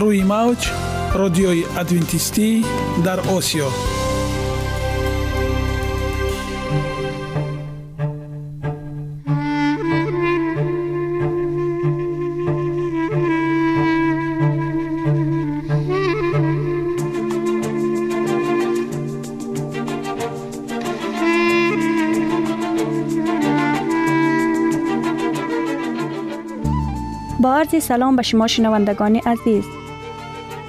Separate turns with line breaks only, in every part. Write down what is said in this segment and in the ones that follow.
روی موج رادیوی ادوینتیستی در آسیا.
با سلام به شما شنوندگان عزیز.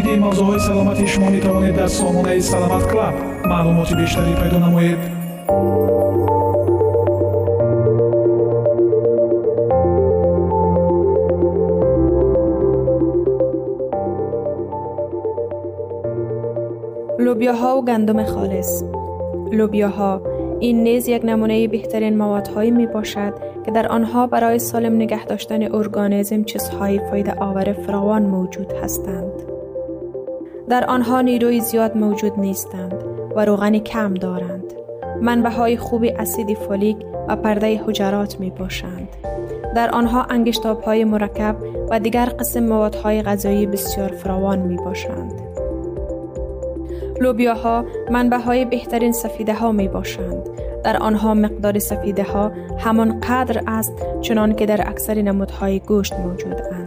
оиди мавзӯъҳои саломатии шумо метавонед дар сомонаи саломат клаб маълумоти бештарӣ пайдо намоед
لوبیاها و گندم خالص لوبیاها این نیز یک نمونه بهترین موادهایی می باشد که در آنها برای سالم نگه داشتن ارگانیسم چیزهای فایده آور فراوان موجود هستند. در آنها نیروی زیاد موجود نیستند و روغنی کم دارند. منبع های خوبی اسید فولیک و پرده حجرات می باشند. در آنها انگشتاب های مرکب و دیگر قسم موادهای غذایی بسیار فراوان می باشند. لوبیاها منبع های بهترین سفیده ها می باشند. در آنها مقدار سفیده ها همان قدر است چنان که در اکثر نمودهای گوشت موجودند.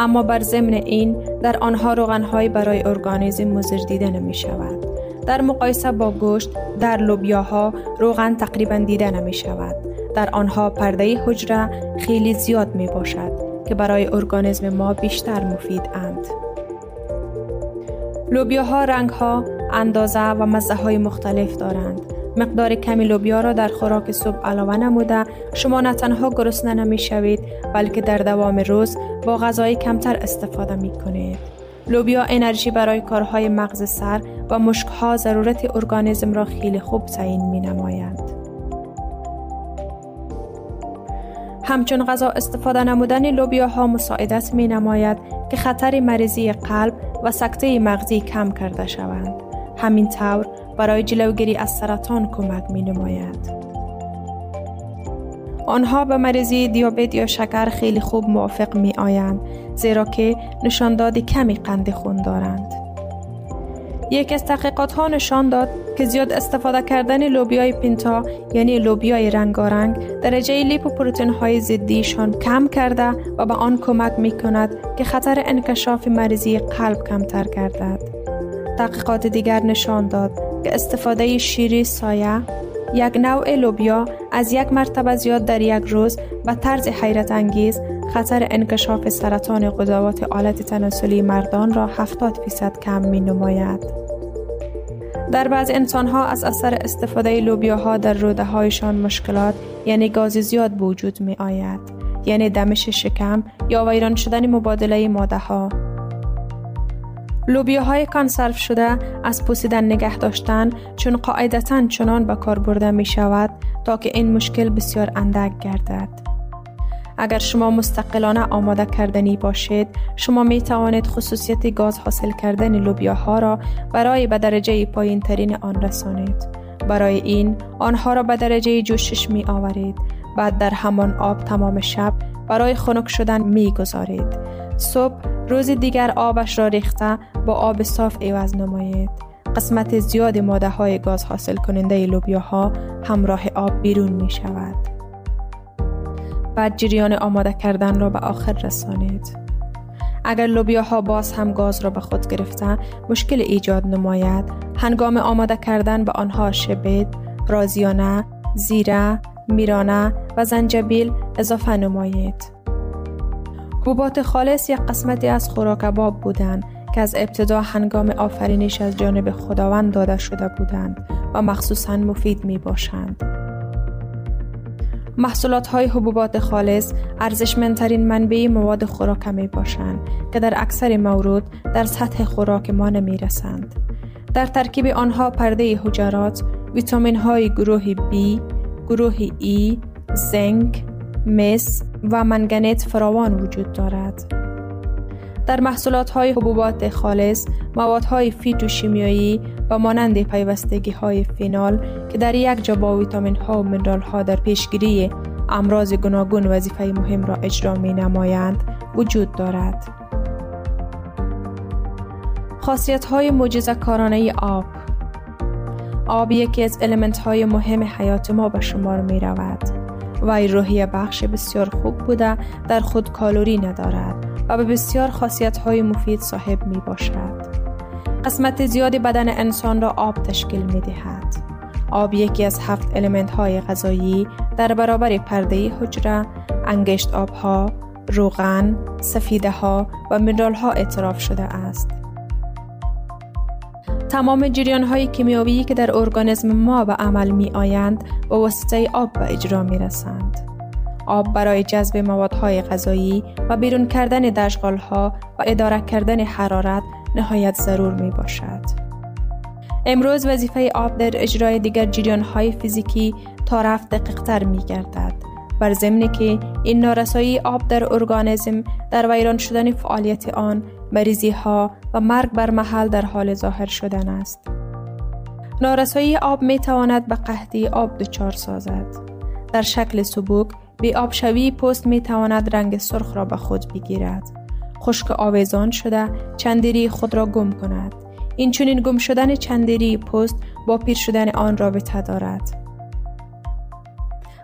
اما بر ضمن این در آنها روغنهای برای ارگانیسم مضر دیده نمی شود. در مقایسه با گوشت در لوبیاها روغن تقریبا دیده نمی شود. در آنها پرده حجره خیلی زیاد می باشد که برای ارگانیسم ما بیشتر مفید اند. لوبیاها رنگ ها، اندازه و مزه های مختلف دارند. مقدار کمی لوبیا را در خوراک صبح علاوه نموده شما نه تنها گرسنه نمی شوید بلکه در دوام روز با غذای کمتر استفاده می کنید. لوبیا انرژی برای کارهای مغز سر و مشکها ضرورت ارگانیسم را خیلی خوب تعیین می نماید. همچون غذا استفاده نمودن لوبیاها مساعدت می نماید که خطر مریضی قلب و سکته مغزی کم کرده شوند. همین طور برای جلوگیری از سرطان کمک می نماید. آنها به مریضی دیابت یا شکر خیلی خوب موافق می آیند زیرا که نشانداد کمی قند خون دارند. یک از تحقیقات ها نشان داد که زیاد استفاده کردن لوبیای پینتا یعنی لوبیای رنگارنگ درجه لیپوپروتئین های ضدیشان کم کرده و به آن کمک می کند که خطر انکشاف مریضی قلب کمتر گردد. تحقیقات دیگر نشان داد که استفاده شیری سایه یک نوع لوبیا از یک مرتبه زیاد در یک روز به طرز حیرت انگیز خطر انکشاف سرطان قضاوت آلت تناسلی مردان را 70 فیصد کم می نماید. در بعض انسان ها از اثر استفاده لوبیاها در روده هایشان مشکلات یعنی گاز زیاد وجود می آید یعنی دمش شکم یا ویران شدن مبادله ماده ها لوبیاهای کانسرف شده از پوسیدن نگه داشتن چون قاعدتا چنان به کار برده می شود تا که این مشکل بسیار اندک گردد. اگر شما مستقلانه آماده کردنی باشید شما می توانید خصوصیت گاز حاصل کردن لوبیاها را برای به درجه پایین ترین آن رسانید. برای این آنها را به درجه جوشش می آورید. بعد در همان آب تمام شب برای خنک شدن می گذارید. صبح روز دیگر آبش را ریخته با آب صاف عوض نمایید قسمت زیاد ماده های گاز حاصل کننده لوبیاها همراه آب بیرون می شود. بعد جریان آماده کردن را به آخر رسانید. اگر لوبیاها باز هم گاز را به خود گرفته مشکل ایجاد نماید هنگام آماده کردن به آنها شبید، رازیانه، زیره، میرانه و زنجبیل اضافه نمایید. حبوبات خالص یک قسمتی از خوراک باب بودند که از ابتدا هنگام آفرینش از جانب خداوند داده شده بودند و مخصوصا مفید می باشند. محصولات های حبوبات خالص ارزشمندترین منبع مواد خوراک می باشند که در اکثر مورد در سطح خوراک ما نمی رسند. در ترکیب آنها پرده حجرات، ویتامین های گروه B، گروه E، زنک، مس و منگنت فراوان وجود دارد. در محصولات های حبوبات خالص موادهای فیتوشیمیایی و مانند پیوستگی های فینال که در یک جا با ویتامین ها و منرال ها در پیشگیری امراض گوناگون وظیفه مهم را اجرا می نمایند وجود دارد. خاصیت های معجزه کارانه آب آب یکی از المنت های مهم حیات ما به شمار می رود. وی روحی بخش بسیار خوب بوده در خود کالوری ندارد و به بسیار خاصیت های مفید صاحب می باشد. قسمت زیادی بدن انسان را آب تشکیل می دهد. آب یکی از هفت المنت های غذایی در برابر پرده حجره، انگشت آبها، روغن، سفیده ها و منرال ها اعتراف شده است. تمام جریان های کیمیاوی که در ارگانیسم ما به عمل می آیند با واسطه آب به اجرا می رسند. آب برای جذب موادهای غذایی و بیرون کردن دشغالها و اداره کردن حرارت نهایت ضرور می باشد. امروز وظیفه آب در اجرای دیگر جریان های فیزیکی تا رفت دقیقتر می گردد. بر ضمن که این نارسایی آب در ارگانیسم در ویران شدن فعالیت آن مریضی ها و مرگ بر محل در حال ظاهر شدن است. نارسایی آب می تواند به قحطی آب دچار سازد. در شکل سبوک به آبشوی پست می تواند رنگ سرخ را به خود بگیرد. خشک آویزان شده چندری خود را گم کند. این چونین گم شدن چندری پست با پیر شدن آن رابطه دارد.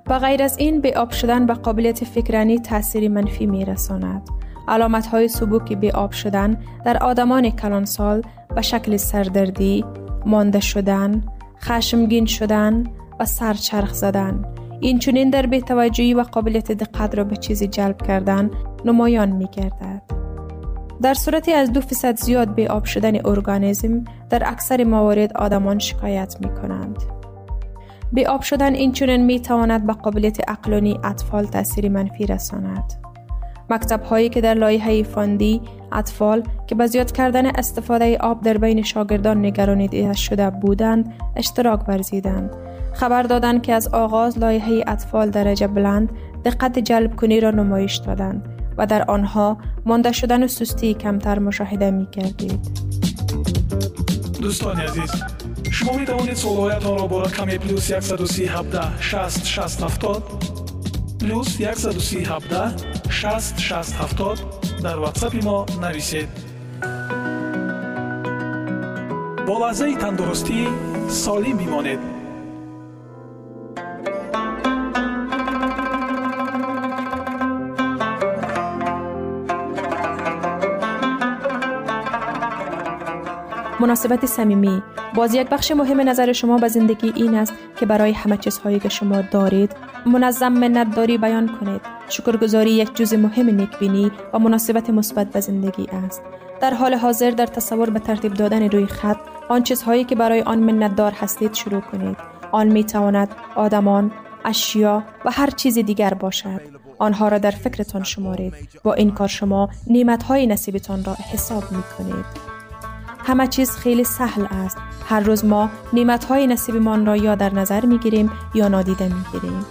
و غیر از این به آب شدن به قابلیت فکرانی تأثیری منفی می رساند. علامت های سبوکی به آب شدن در آدمان کلانسال به شکل سردردی، مانده شدن، خشمگین شدن و سرچرخ زدن این چونین در بیتوجهی و قابلیت دقت را به چیزی جلب کردن نمایان می گردد. در صورتی از دو فیصد زیاد به آب شدن ارگانیزم در اکثر موارد آدمان شکایت می کنند. به آب شدن این چونین می تواند به قابلیت اقلانی اطفال تاثیر منفی رساند. مکتب هایی که در لایحه فاندی اطفال که به زیاد کردن استفاده آب در بین شاگردان نگرانی شده بودند اشتراک ورزیدند خبر دادند که از آغاز لایحه اطفال درجه بلند دقت جلب کنی را نمایش دادند و در آنها مانده شدن و سستی کمتر مشاهده می کردید.
دوستان عزیز شما می توانید سوالات را با رقم پلوس 137 60 60 70 پلوس 60 60 дар ватсапи мо нависед бо лаҳзаи тандурустӣ солим бимонед
مناسبت صمیمی باز یک بخش مهم نظر شما به زندگی این است که برای همه چیزهایی که شما دارید منظم منتداری بیان کنید. شکرگزاری یک جزء مهم نیکبینی و مناسبت مثبت به زندگی است. در حال حاضر در تصور به ترتیب دادن روی خط آن چیزهایی که برای آن منتدار هستید شروع کنید. آن می تواند آدمان اشیا و هر چیز دیگر باشد. آنها را در فکرتان شمارید. با این کار شما های نصیبتان را حساب می کنید همه چیز خیلی سهل است. هر روز ما نعمت های نصیبمان را یا در نظر می گیریم یا نادیده می گیریم.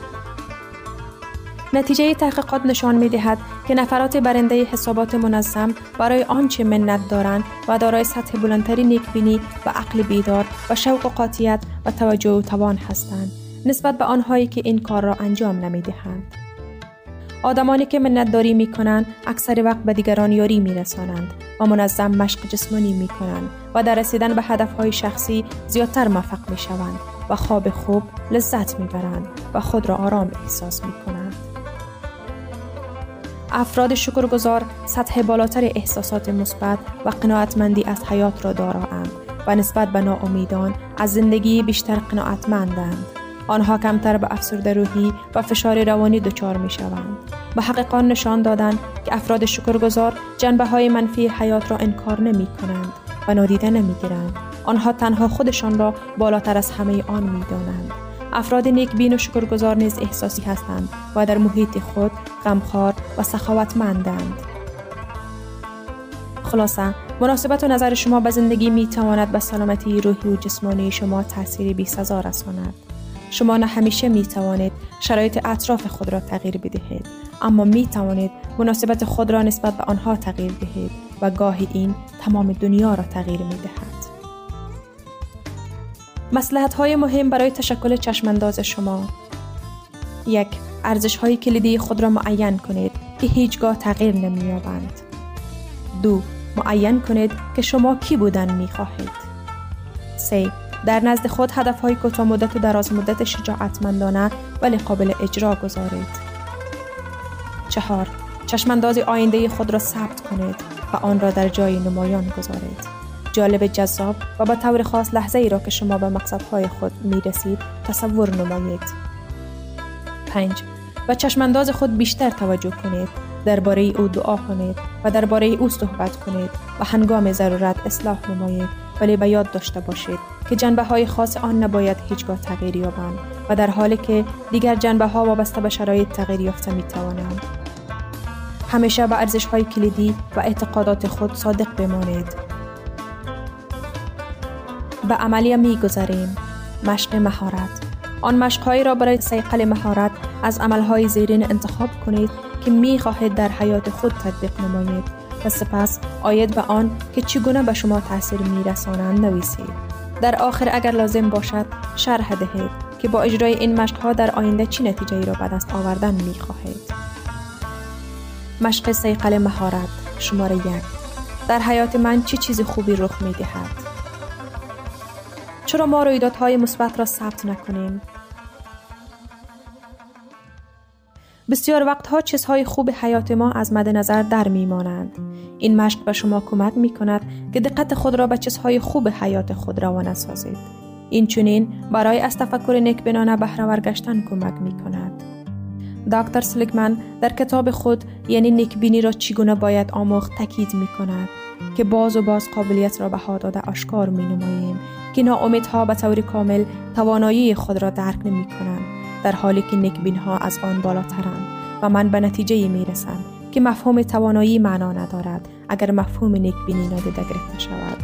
نتیجه تحقیقات نشان می دهد که نفرات برنده حسابات منظم برای آنچه منت دارند و دارای سطح بلندتری نیکبینی و عقل بیدار و شوق و قاطیت و توجه و توان هستند نسبت به آنهایی که این کار را انجام نمی دهند. آدمانی که منتداری می کنند اکثر وقت به دیگران یاری می رسانند و منظم مشق جسمانی می کنند و در رسیدن به هدفهای شخصی زیادتر موفق می شوند و خواب خوب لذت می برند و خود را آرام احساس می کنند. افراد شکرگزار سطح بالاتر احساسات مثبت و قناعتمندی از حیات را دارند و نسبت به ناامیدان از زندگی بیشتر قناعتمندند. آنها کمتر به افسرده روحی و فشار روانی دچار می شوند. محققان نشان دادند که افراد شکرگزار جنبه های منفی حیات را انکار نمی کنند و نادیده نمی گیرند. آنها تنها خودشان را بالاتر از همه آن می دانند. افراد نیکبین و شکرگزار نیز احساسی هستند و در محیط خود غمخوار و سخاوتمندند. خلاصه مناسبت و نظر شما به زندگی می تواند به سلامتی روحی و جسمانی شما تاثیری بی سزا رساند. شما نه همیشه می توانید شرایط اطراف خود را تغییر بدهید اما می توانید مناسبت خود را نسبت به آنها تغییر دهید و گاهی این تمام دنیا را تغییر می دهد. مسلحت های مهم برای تشکل چشمانداز شما یک ارزش های کلیدی خود را معین کنید که هیچگاه تغییر نمی یابند. دو معین کنید که شما کی بودن می خواهید. سه در نزد خود هدف های کوتاه مدت و دراز مدت شجاعتمندانه ولی قابل اجرا گذارید. چهار چشمانداز آینده خود را ثبت کنید و آن را در جای نمایان گذارید. جالب جذاب و به طور خاص لحظه ای را که شما به مقصدهای خود می رسید تصور نمایید. 5. و چشمانداز خود بیشتر توجه کنید درباره او دعا کنید و درباره او صحبت کنید و هنگام ضرورت اصلاح نمایید ولی به یاد داشته باشید که جنبه های خاص آن نباید هیچگاه تغییر یابند و در حالی که دیگر جنبه ها وابسته به شرایط تغییر یافته می توانند. همیشه به ارزش های کلیدی و اعتقادات خود صادق بمانید. به عملی می گذاریم. مشق مهارت آن مشقهایی را برای سیقل مهارت از عملهای زیرین انتخاب کنید که می خواهید در حیات خود تطبیق نمایید و سپس آید به آن که چگونه به شما تاثیر می رسانند نویسید. در آخر اگر لازم باشد شرح دهید که با اجرای این مشق ها در آینده چی نتیجه ای را به دست آوردن می خواهید. مشق سیقل مهارت شماره یک در حیات من چه چیز خوبی رخ می دهد؟ چرا ما رویدادهای مثبت را ثبت نکنیم؟ بسیار وقتها چیزهای خوب حیات ما از مد نظر در می مانند. این مشق به شما کمک می کند که دقت خود را به چیزهای خوب حیات خود روانه سازید. این چونین برای از تفکر نیکبینانه بهره گشتن کمک می کند. دکتر سلیکمن در کتاب خود یعنی نیکبینی را چگونه باید آموخت تاکید می کند که باز و باز قابلیت را بها داده آشکار می نماییم که ناامیدها به طور کامل توانایی خود را درک نمی کنند در حالی که نیکبین ها از آن بالاترند و من به نتیجه می رسم که مفهوم توانایی معنا ندارد اگر مفهوم نیکبینی نادیده گرفته شود.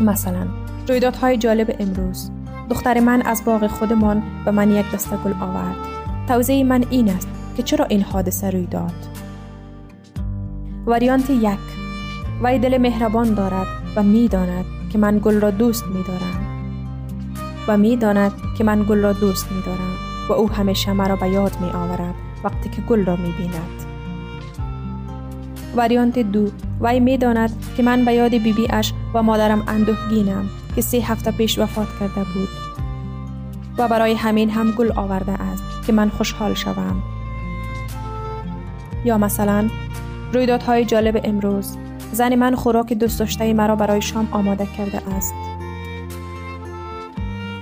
مثلا رویدادهای جالب امروز. دختر من از باغ خودمان به من یک دسته گل آورد. توضیح من این است که چرا این حادثه روی داد. وریانت یک. وی دل مهربان دارد و می‌داند که من گل را دوست می دارم. و می داند که من گل را دوست می دارم و او همیشه مرا به یاد می آورد وقتی که گل را می بیند. وریانت دو وی می داند که من به یاد بیبی بی اش و مادرم اندوهگینم که سه هفته پیش وفات کرده بود و برای همین هم گل آورده است که من خوشحال شوم. یا مثلا رویدادهای جالب امروز زن من خوراک دوست داشته مرا برای شام آماده کرده است.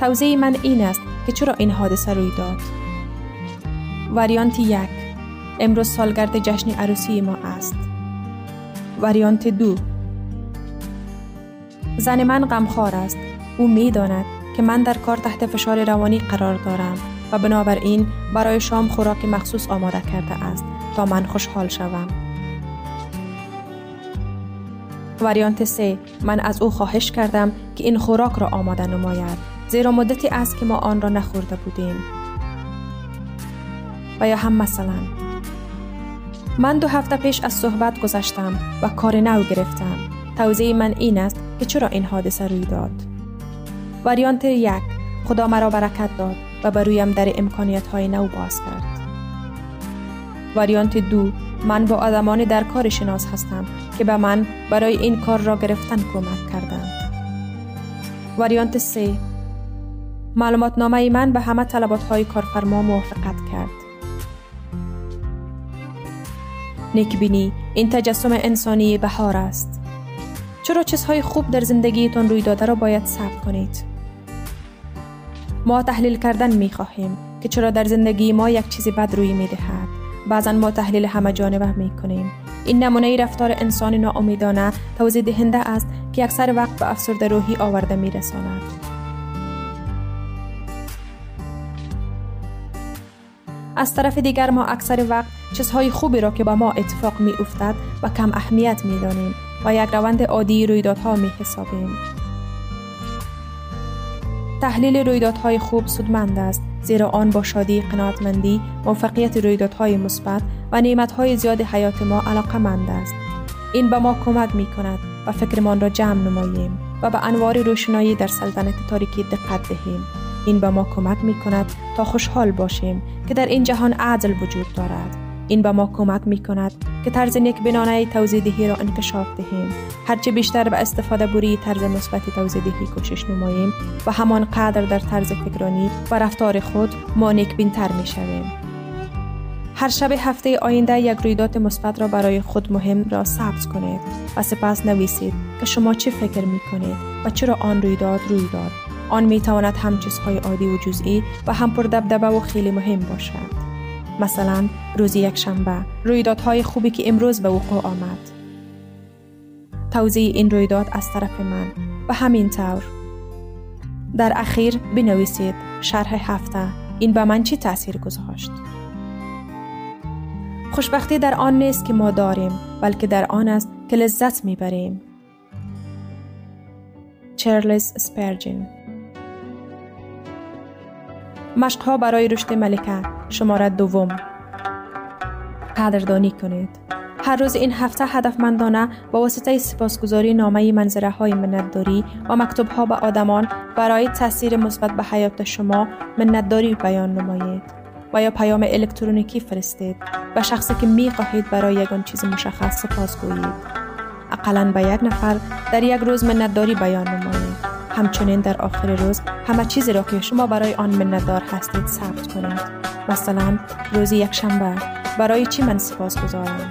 توضیح من این است که چرا این حادثه روی داد. وریانت یک امروز سالگرد جشن عروسی ما است. وریانت دو زن من غمخوار است. او می داند که من در کار تحت فشار روانی قرار دارم و بنابراین برای شام خوراک مخصوص آماده کرده است تا من خوشحال شوم. وریانت سه من از او خواهش کردم که این خوراک را آماده نماید زیرا مدتی است که ما آن را نخورده بودیم. و یا هم مثلا من دو هفته پیش از صحبت گذشتم و کار نو گرفتم. توضیح من این است که چرا این حادثه روی داد. وریانت یک خدا مرا برکت داد و برویم در امکانیت های نو باز کرد. وریانت دو من با آدمان در کار شناس هستم که به من برای این کار را گرفتن کمک کردند. وریانت سه معلومات نامه من به همه طلبات های کارفرما موافقت کرد. نیکبینی این تجسم انسانی بهار است. چرا چیزهای خوب در زندگیتان روی داده را باید ثبت کنید؟ ما تحلیل کردن می خواهیم که چرا در زندگی ما یک چیز بد روی می دهد. بعضا ما تحلیل همه جانبه می کنیم. این نمونه رفتار انسان ناامیدانه توضیح دهنده است که اکثر وقت به افسرده روحی آورده می رساند. از طرف دیگر ما اکثر وقت چیزهای خوبی را که با ما اتفاق می افتد و کم اهمیت می دانیم و یک روند عادی رویدادها می حسابیم. تحلیل رویدادهای خوب سودمند است زیرا آن با شادی قناعتمندی موفقیت رویدادهای مثبت و نعمتهای زیاد حیات ما علاقمند است این به ما کمک می کند و فکرمان را جمع نماییم و به انوار روشنایی در سلطنت تاریکی دقت دهیم این به ما کمک می کند تا خوشحال باشیم که در این جهان عدل وجود دارد. این به ما کمک می کند که طرز نیک بینانه توزیدهی را انکشاف دهیم. هرچه بیشتر به استفاده بوری طرز مثبت توزیدهی کوشش نماییم و همان قدر در طرز فکرانی و رفتار خود ما نیک بینتر می شویم هر شب هفته آینده یک رویداد مثبت را برای خود مهم را ثبت کنید و سپس نویسید که شما چه فکر می کنید و چرا آن رویداد روی داد آن می تواند هم چیزهای عادی و جزئی و هم پر دبدبه و خیلی مهم باشد. مثلا روز یک شنبه رویدادهای خوبی که امروز به وقوع آمد. توضیح این رویداد از طرف من و همین طور. در اخیر بنویسید شرح هفته این به من چی تاثیر گذاشت؟ خوشبختی در آن نیست که ما داریم بلکه در آن است که لذت می‌بریم. چارلز سپرجن مشقها برای رشد ملکه. شماره دوم. قدردانی کنید. هر روز این هفته هدفمندانه با واسطه سپاسگزاری نامه منظره های منتداری و مکتوب ها به آدمان برای تاثیر مثبت به حیات شما منتداری بیان نمایید و یا پیام الکترونیکی فرستید و شخصی که می خواهید برای یگان چیز مشخص سپاس گویید اقلا به یک نفر در یک روز منتداری بیان نمایید. همچنین در آخر روز همه چیزی را که شما برای آن منتدار هستید ثبت کنید. مثلا روزی یک شنبه برای چی من سپاس گذارم؟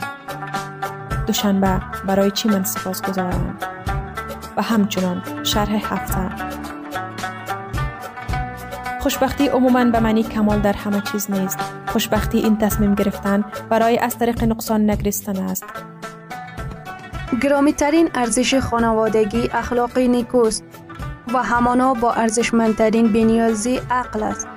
دوشنبه برای چی من سپاس گذارم؟ و همچنان شرح هفته. خوشبختی عموما به معنی کمال در همه چیز نیست. خوشبختی این تصمیم گرفتن برای از طریق نقصان نگرستن است.
گرامی ترین ارزش خانوادگی اخلاقی نیکوست. و همانا با ارزشمندترین بنیازی عقل است.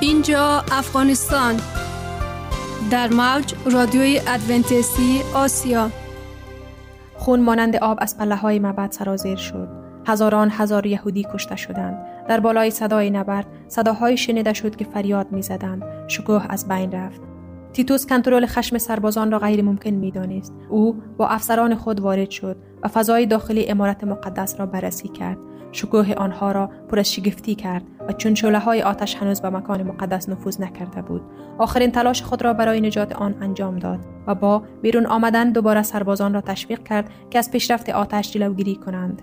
اینجا افغانستان. در موج رادیوی ادونتیستی آسیا.
خون مانند آب از پله های مبد سرازیر شد. هزاران هزار یهودی کشته شدند در بالای صدای نبرد صداهای شنیده شد که فریاد می‌زدند شکوه از بین رفت تیتوس کنترل خشم سربازان را غیر ممکن می دانست. او با افسران خود وارد شد و فضای داخلی امارت مقدس را بررسی کرد. شکوه آنها را پر از شگفتی کرد و چون شعله های آتش هنوز به مکان مقدس نفوذ نکرده بود آخرین تلاش خود را برای نجات آن انجام داد و با بیرون آمدن دوباره سربازان را تشویق کرد که از پیشرفت آتش جلوگیری کنند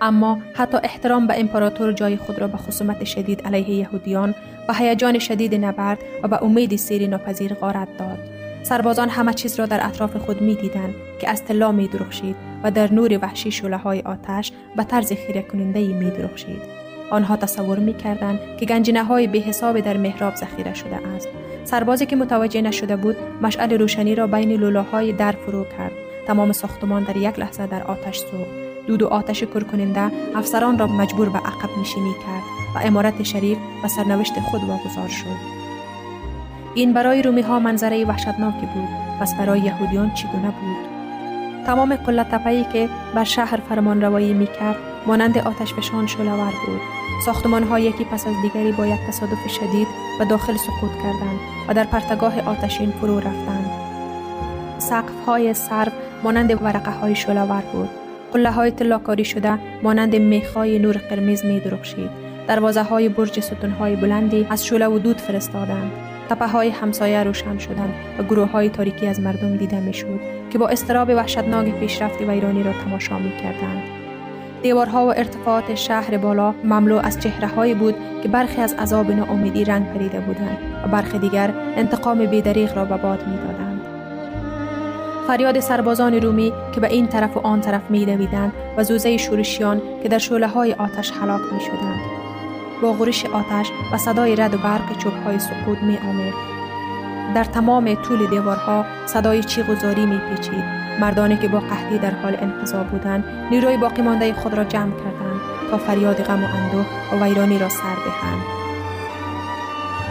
اما حتی احترام به امپراتور جای خود را به خصومت شدید علیه یهودیان و هیجان شدید نبرد و به امید سیری ناپذیر غارت داد سربازان همه چیز را در اطراف خود می دیدن که از طلا می درخشید و در نور وحشی شله های آتش به طرز خیره کننده می درخشید. آنها تصور می کردن که گنجینه های به حساب در محراب ذخیره شده است. سربازی که متوجه نشده بود مشعل روشنی را بین لولاهای در فرو کرد. تمام ساختمان در یک لحظه در آتش سوخت. دود و آتش کرکننده افسران را مجبور به عقب نشینی کرد و امارت شریف و سرنوشت خود واگذار شد. این برای رومی ها منظره وحشتناکی بود پس برای یهودیان چگونه بود؟ تمام قلت تپهی که بر شهر فرمان روایی می کرد مانند آتش فشان شلوار بود. ساختمان ها یکی پس از دیگری با یک تصادف شدید و داخل سقوط کردند و در پرتگاه آتشین فرو رفتند. سقف های سرو مانند ورقه های شلوار بود. قله های تلاکاری شده مانند میخای نور قرمز می درخشید دروازه های برج ستون های بلندی از شله و دود فرستادند تپه های همسایه روشن شدند و گروه های تاریکی از مردم دیده می شود که با استراب وحشتناک پیشرفت ویرانی را تماشا می کردند. دیوارها و ارتفاعات شهر بالا مملو از چهره های بود که برخی از عذاب ناامیدی رنگ پریده بودند و برخی دیگر انتقام بیدریغ را به باد می دادند. فریاد سربازان رومی که به این طرف و آن طرف می و زوزه شورشیان که در شعله های آتش هلاک می شدند. با غرش آتش و صدای رد و برق چوب های سقوط می آمد. در تمام طول دیوارها صدای چیغ و می پیچید. مردانی که با قحطی در حال انقضا بودند نیروی باقی مانده خود را جمع کردند تا فریاد غم و اندوه و ویرانی را سر دهند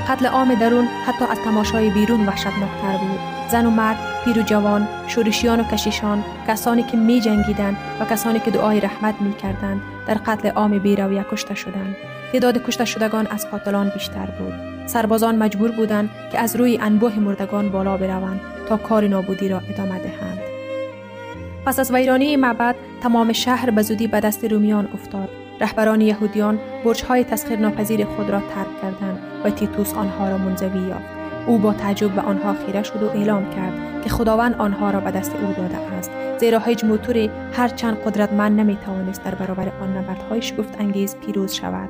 قتل عام درون حتی از تماشای بیرون وحشتناکتر بود زن و مرد پیر و جوان شورشیان و کشیشان کسانی که می جنگیدند و کسانی که دعای رحمت می کردند در قتل عام بیرویه کشته شدند. تعداد کشته شدگان از قاتلان بیشتر بود. سربازان مجبور بودند که از روی انبوه مردگان بالا بروند تا کار نابودی را ادامه دهند. پس از ویرانی معبد تمام شهر به زودی به دست رومیان افتاد. رهبران یهودیان برجهای تسخیر ناپذیر خود را ترک کردند و تیتوس آنها را منزوی یافت. او با تعجب به آنها خیره شد و اعلام کرد که خداوند آنها را به دست او داده است. زیرا هیچ موتوری هر چند قدرتمند نمی‌توانست در برابر آن نبردهای شگفت انگیز پیروز شود.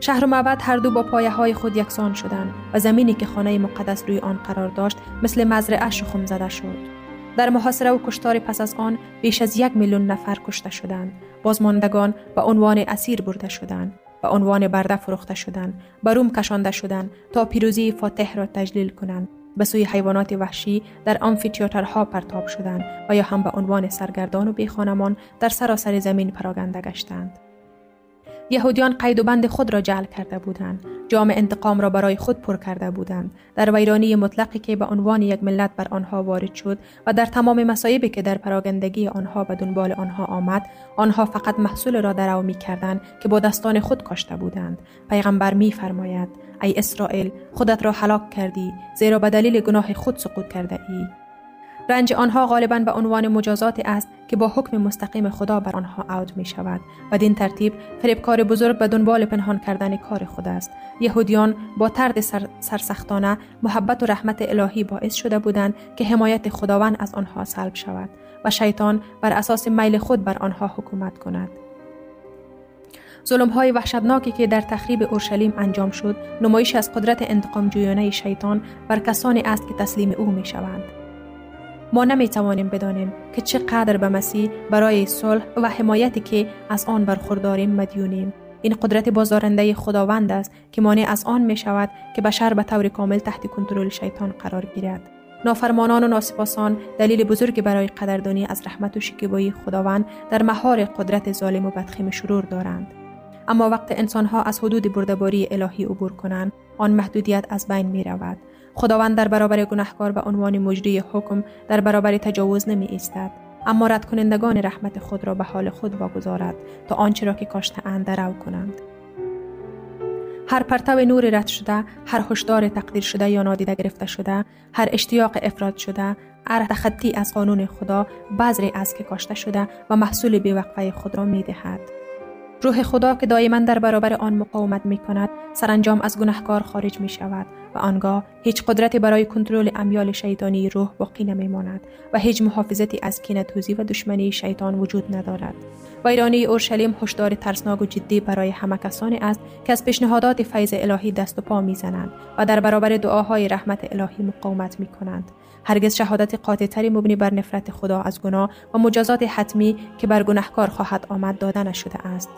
شهر و معبد هر دو با پایه های خود یکسان شدند و زمینی که خانه مقدس روی آن قرار داشت مثل مزرعه شخم زده شد. در محاصره و کشتار پس از آن بیش از یک میلیون نفر کشته شدند. بازماندگان به عنوان اسیر برده شدند. به عنوان برده فروخته شدند به روم کشانده شدند تا پیروزی فاتح را تجلیل کنند. به سوی حیوانات وحشی در آمفیتیاترها پرتاب شدند و یا هم به عنوان سرگردان و بیخانمان در سراسر زمین پراگنده گشتند. یهودیان قید و بند خود را جعل کرده بودند. جام انتقام را برای خود پر کرده بودند. در ویرانی مطلقی که به عنوان یک ملت بر آنها وارد شد و در تمام مصایبی که در پراگندگی آنها به دنبال آنها آمد آنها فقط محصول را درو می کردند که با دستان خود کاشته بودند. پیغمبر می فرماید ای اسرائیل خودت را هلاک کردی زیرا به دلیل گناه خود سقوط کرده ای رنج آنها غالبا به عنوان مجازات است که با حکم مستقیم خدا بر آنها عود می شود و دین ترتیب فریبکار بزرگ به دنبال پنهان کردن کار خود است یهودیان با ترد سر، سرسختانه محبت و رحمت الهی باعث شده بودند که حمایت خداوند از آنها سلب شود و شیطان بر اساس میل خود بر آنها حکومت کند ظلم های وحشتناکی که در تخریب اورشلیم انجام شد نمایش از قدرت انتقام جویانه شیطان بر کسانی است که تسلیم او می شوند. ما نمی توانیم بدانیم که چقدر به مسیح برای صلح و حمایتی که از آن برخورداریم مدیونیم. این قدرت بازدارنده خداوند است که مانع از آن می شود که بشر به طور کامل تحت کنترل شیطان قرار گیرد. نافرمانان و ناسپاسان دلیل بزرگی برای قدردانی از رحمت و شکیبایی خداوند در مهار قدرت ظالم و بدخیم شرور دارند. اما وقت انسانها از حدود بردباری الهی عبور کنند آن محدودیت از بین می رود خداوند در برابر گناهکار به عنوان مجری حکم در برابر تجاوز نمی ایستد اما رد کنندگان رحمت خود را به حال خود واگذارد تا آنچه را که کاشته اند درو کنند هر پرتو نور رد شده هر هشدار تقدیر شده یا نادیده گرفته شده هر اشتیاق افراد شده هر تخطی از قانون خدا بذری از که کاشته شده و محصول بیوقفه خود را می دهد. روح خدا که دائما در برابر آن مقاومت می کند سرانجام از گناهکار خارج می شود و آنگاه هیچ قدرتی برای کنترل امیال شیطانی روح باقی نمی ماند و هیچ محافظتی از کینتوزی و دشمنی شیطان وجود ندارد. ویرانی اورشلیم هشدار ترسناک و جدی برای همه کسانی است که از پیشنهادات فیض الهی دست و پا می‌زنند و در برابر دعاهای رحمت الهی مقاومت می کنند هرگز شهادت قاطعتری مبنی بر نفرت خدا از گناه و مجازات حتمی که بر گناهکار خواهد آمد داده نشده است.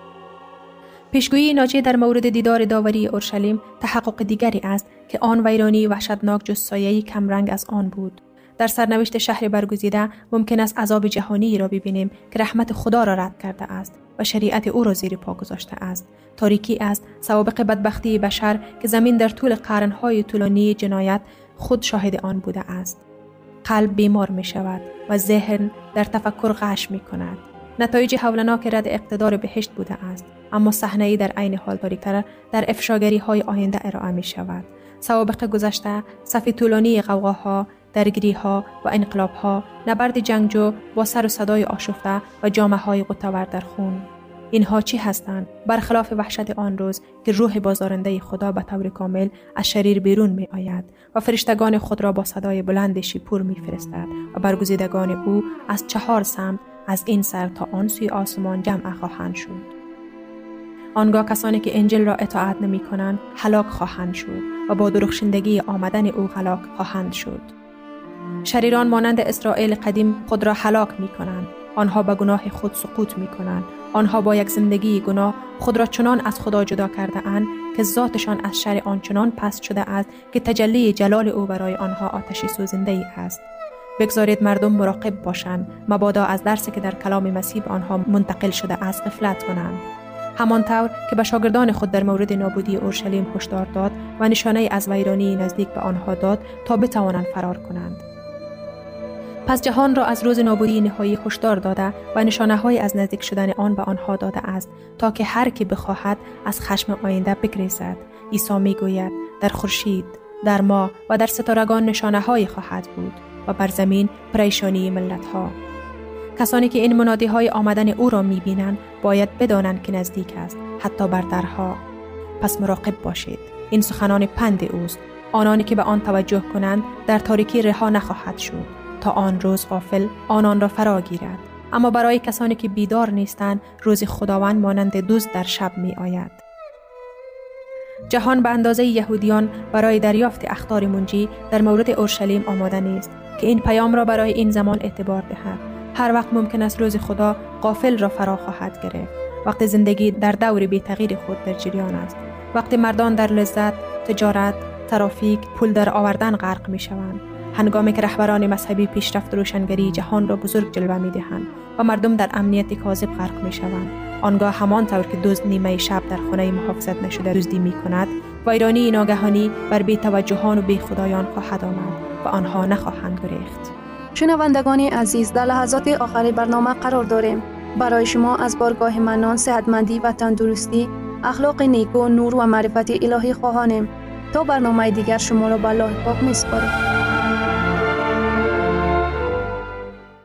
پیشگویی ناجی در مورد دیدار داوری اورشلیم تحقق دیگری است که آن ویرانی وحشتناک جز سایه کمرنگ از آن بود. در سرنوشت شهر برگزیده ممکن است عذاب جهانی را ببینیم که رحمت خدا را رد کرده است و شریعت او را زیر پا گذاشته است. تاریکی است سوابق بدبختی بشر که زمین در طول قرنهای طولانی جنایت خود شاهد آن بوده است. قلب بیمار می شود و ذهن در تفکر غش می کند. نتایج حولناک رد اقتدار بهشت بوده است اما صحنه در عین حال تاریکتر در افشاگری های آینده ارائه می شود. سوابق گذشته صف طولانی قوقاها درگیری ها و انقلاب ها نبرد جنگجو با سر و صدای آشفته و جامعه های قطور در خون. اینها چی هستند؟ برخلاف وحشت آن روز که روح بازارنده خدا به طور کامل از شریر بیرون می آید و فرشتگان خود را با صدای بلند شیپور می فرستد و برگزیدگان او از چهار سمت از این سر تا آن سوی آسمان جمع خواهند شد. آنگاه کسانی که انجل را اطاعت نمی کنند هلاک خواهند شد و با درخشندگی آمدن او هلاک خواهند شد. شریران مانند اسرائیل قدیم خود را هلاک می کنند. آنها به گناه خود سقوط می کنند. آنها با یک زندگی گناه خود را چنان از خدا جدا کرده اند که ذاتشان از شر آنچنان پست شده است که تجلی جلال او برای آنها آتشی سوزنده ای است. بگذارید مردم مراقب باشند مبادا از درسی که در کلام مسیح آنها منتقل شده است غفلت کنند. همانطور که به شاگردان خود در مورد نابودی اورشلیم هشدار داد و نشانه از ویرانی نزدیک به آنها داد تا بتوانند فرار کنند. پس جهان را از روز نابودی نهایی هشدار داده و نشانه های از نزدیک شدن آن به آنها داده است تا که هر کی بخواهد از خشم آینده بگریزد. عیسی می‌گوید در خورشید در ما و در ستارگان نشانه های خواهد بود و بر زمین پریشانی ملت ها کسانی که این منادی های آمدن او را می بینند باید بدانند که نزدیک است حتی بر درها. پس مراقب باشید این سخنان پند اوست. آنانی که به آن توجه کنند در تاریکی رها نخواهد شد. تا آن روز غافل آنان را فرا گیرد. اما برای کسانی که بیدار نیستند روز خداوند مانند دوز در شب می آید جهان به اندازه یهودیان برای دریافت اخطار منجی در مورد اورشلیم آماده نیست که این پیام را برای این زمان اعتبار دهد. هر وقت ممکن است روز خدا قافل را فرا خواهد گرفت. وقتی زندگی در دور بی تغییر خود در جریان است. وقتی مردان در لذت تجارت ترافیک پول در آوردن غرق می شوند هنگامی که رهبران مذهبی پیشرفت روشنگری جهان را بزرگ جلوه می دهند و مردم در امنیت کاذب غرق می شوند آنگاه همان طور که دزد نیمه شب در خانه محافظت نشده دزدی می کند ویرانی ناگهانی بر بی توجهان و بی خدایان خواهد آمد و آنها نخواهند گریخت.
شنوندگان عزیز در لحظات آخری برنامه قرار داریم. برای شما از بارگاه منان صحتمندی و تندرستی اخلاق نیکو نور و معرفت الهی خواهانیم. تا برنامه دیگر شما را به الله پاک میسپاریم.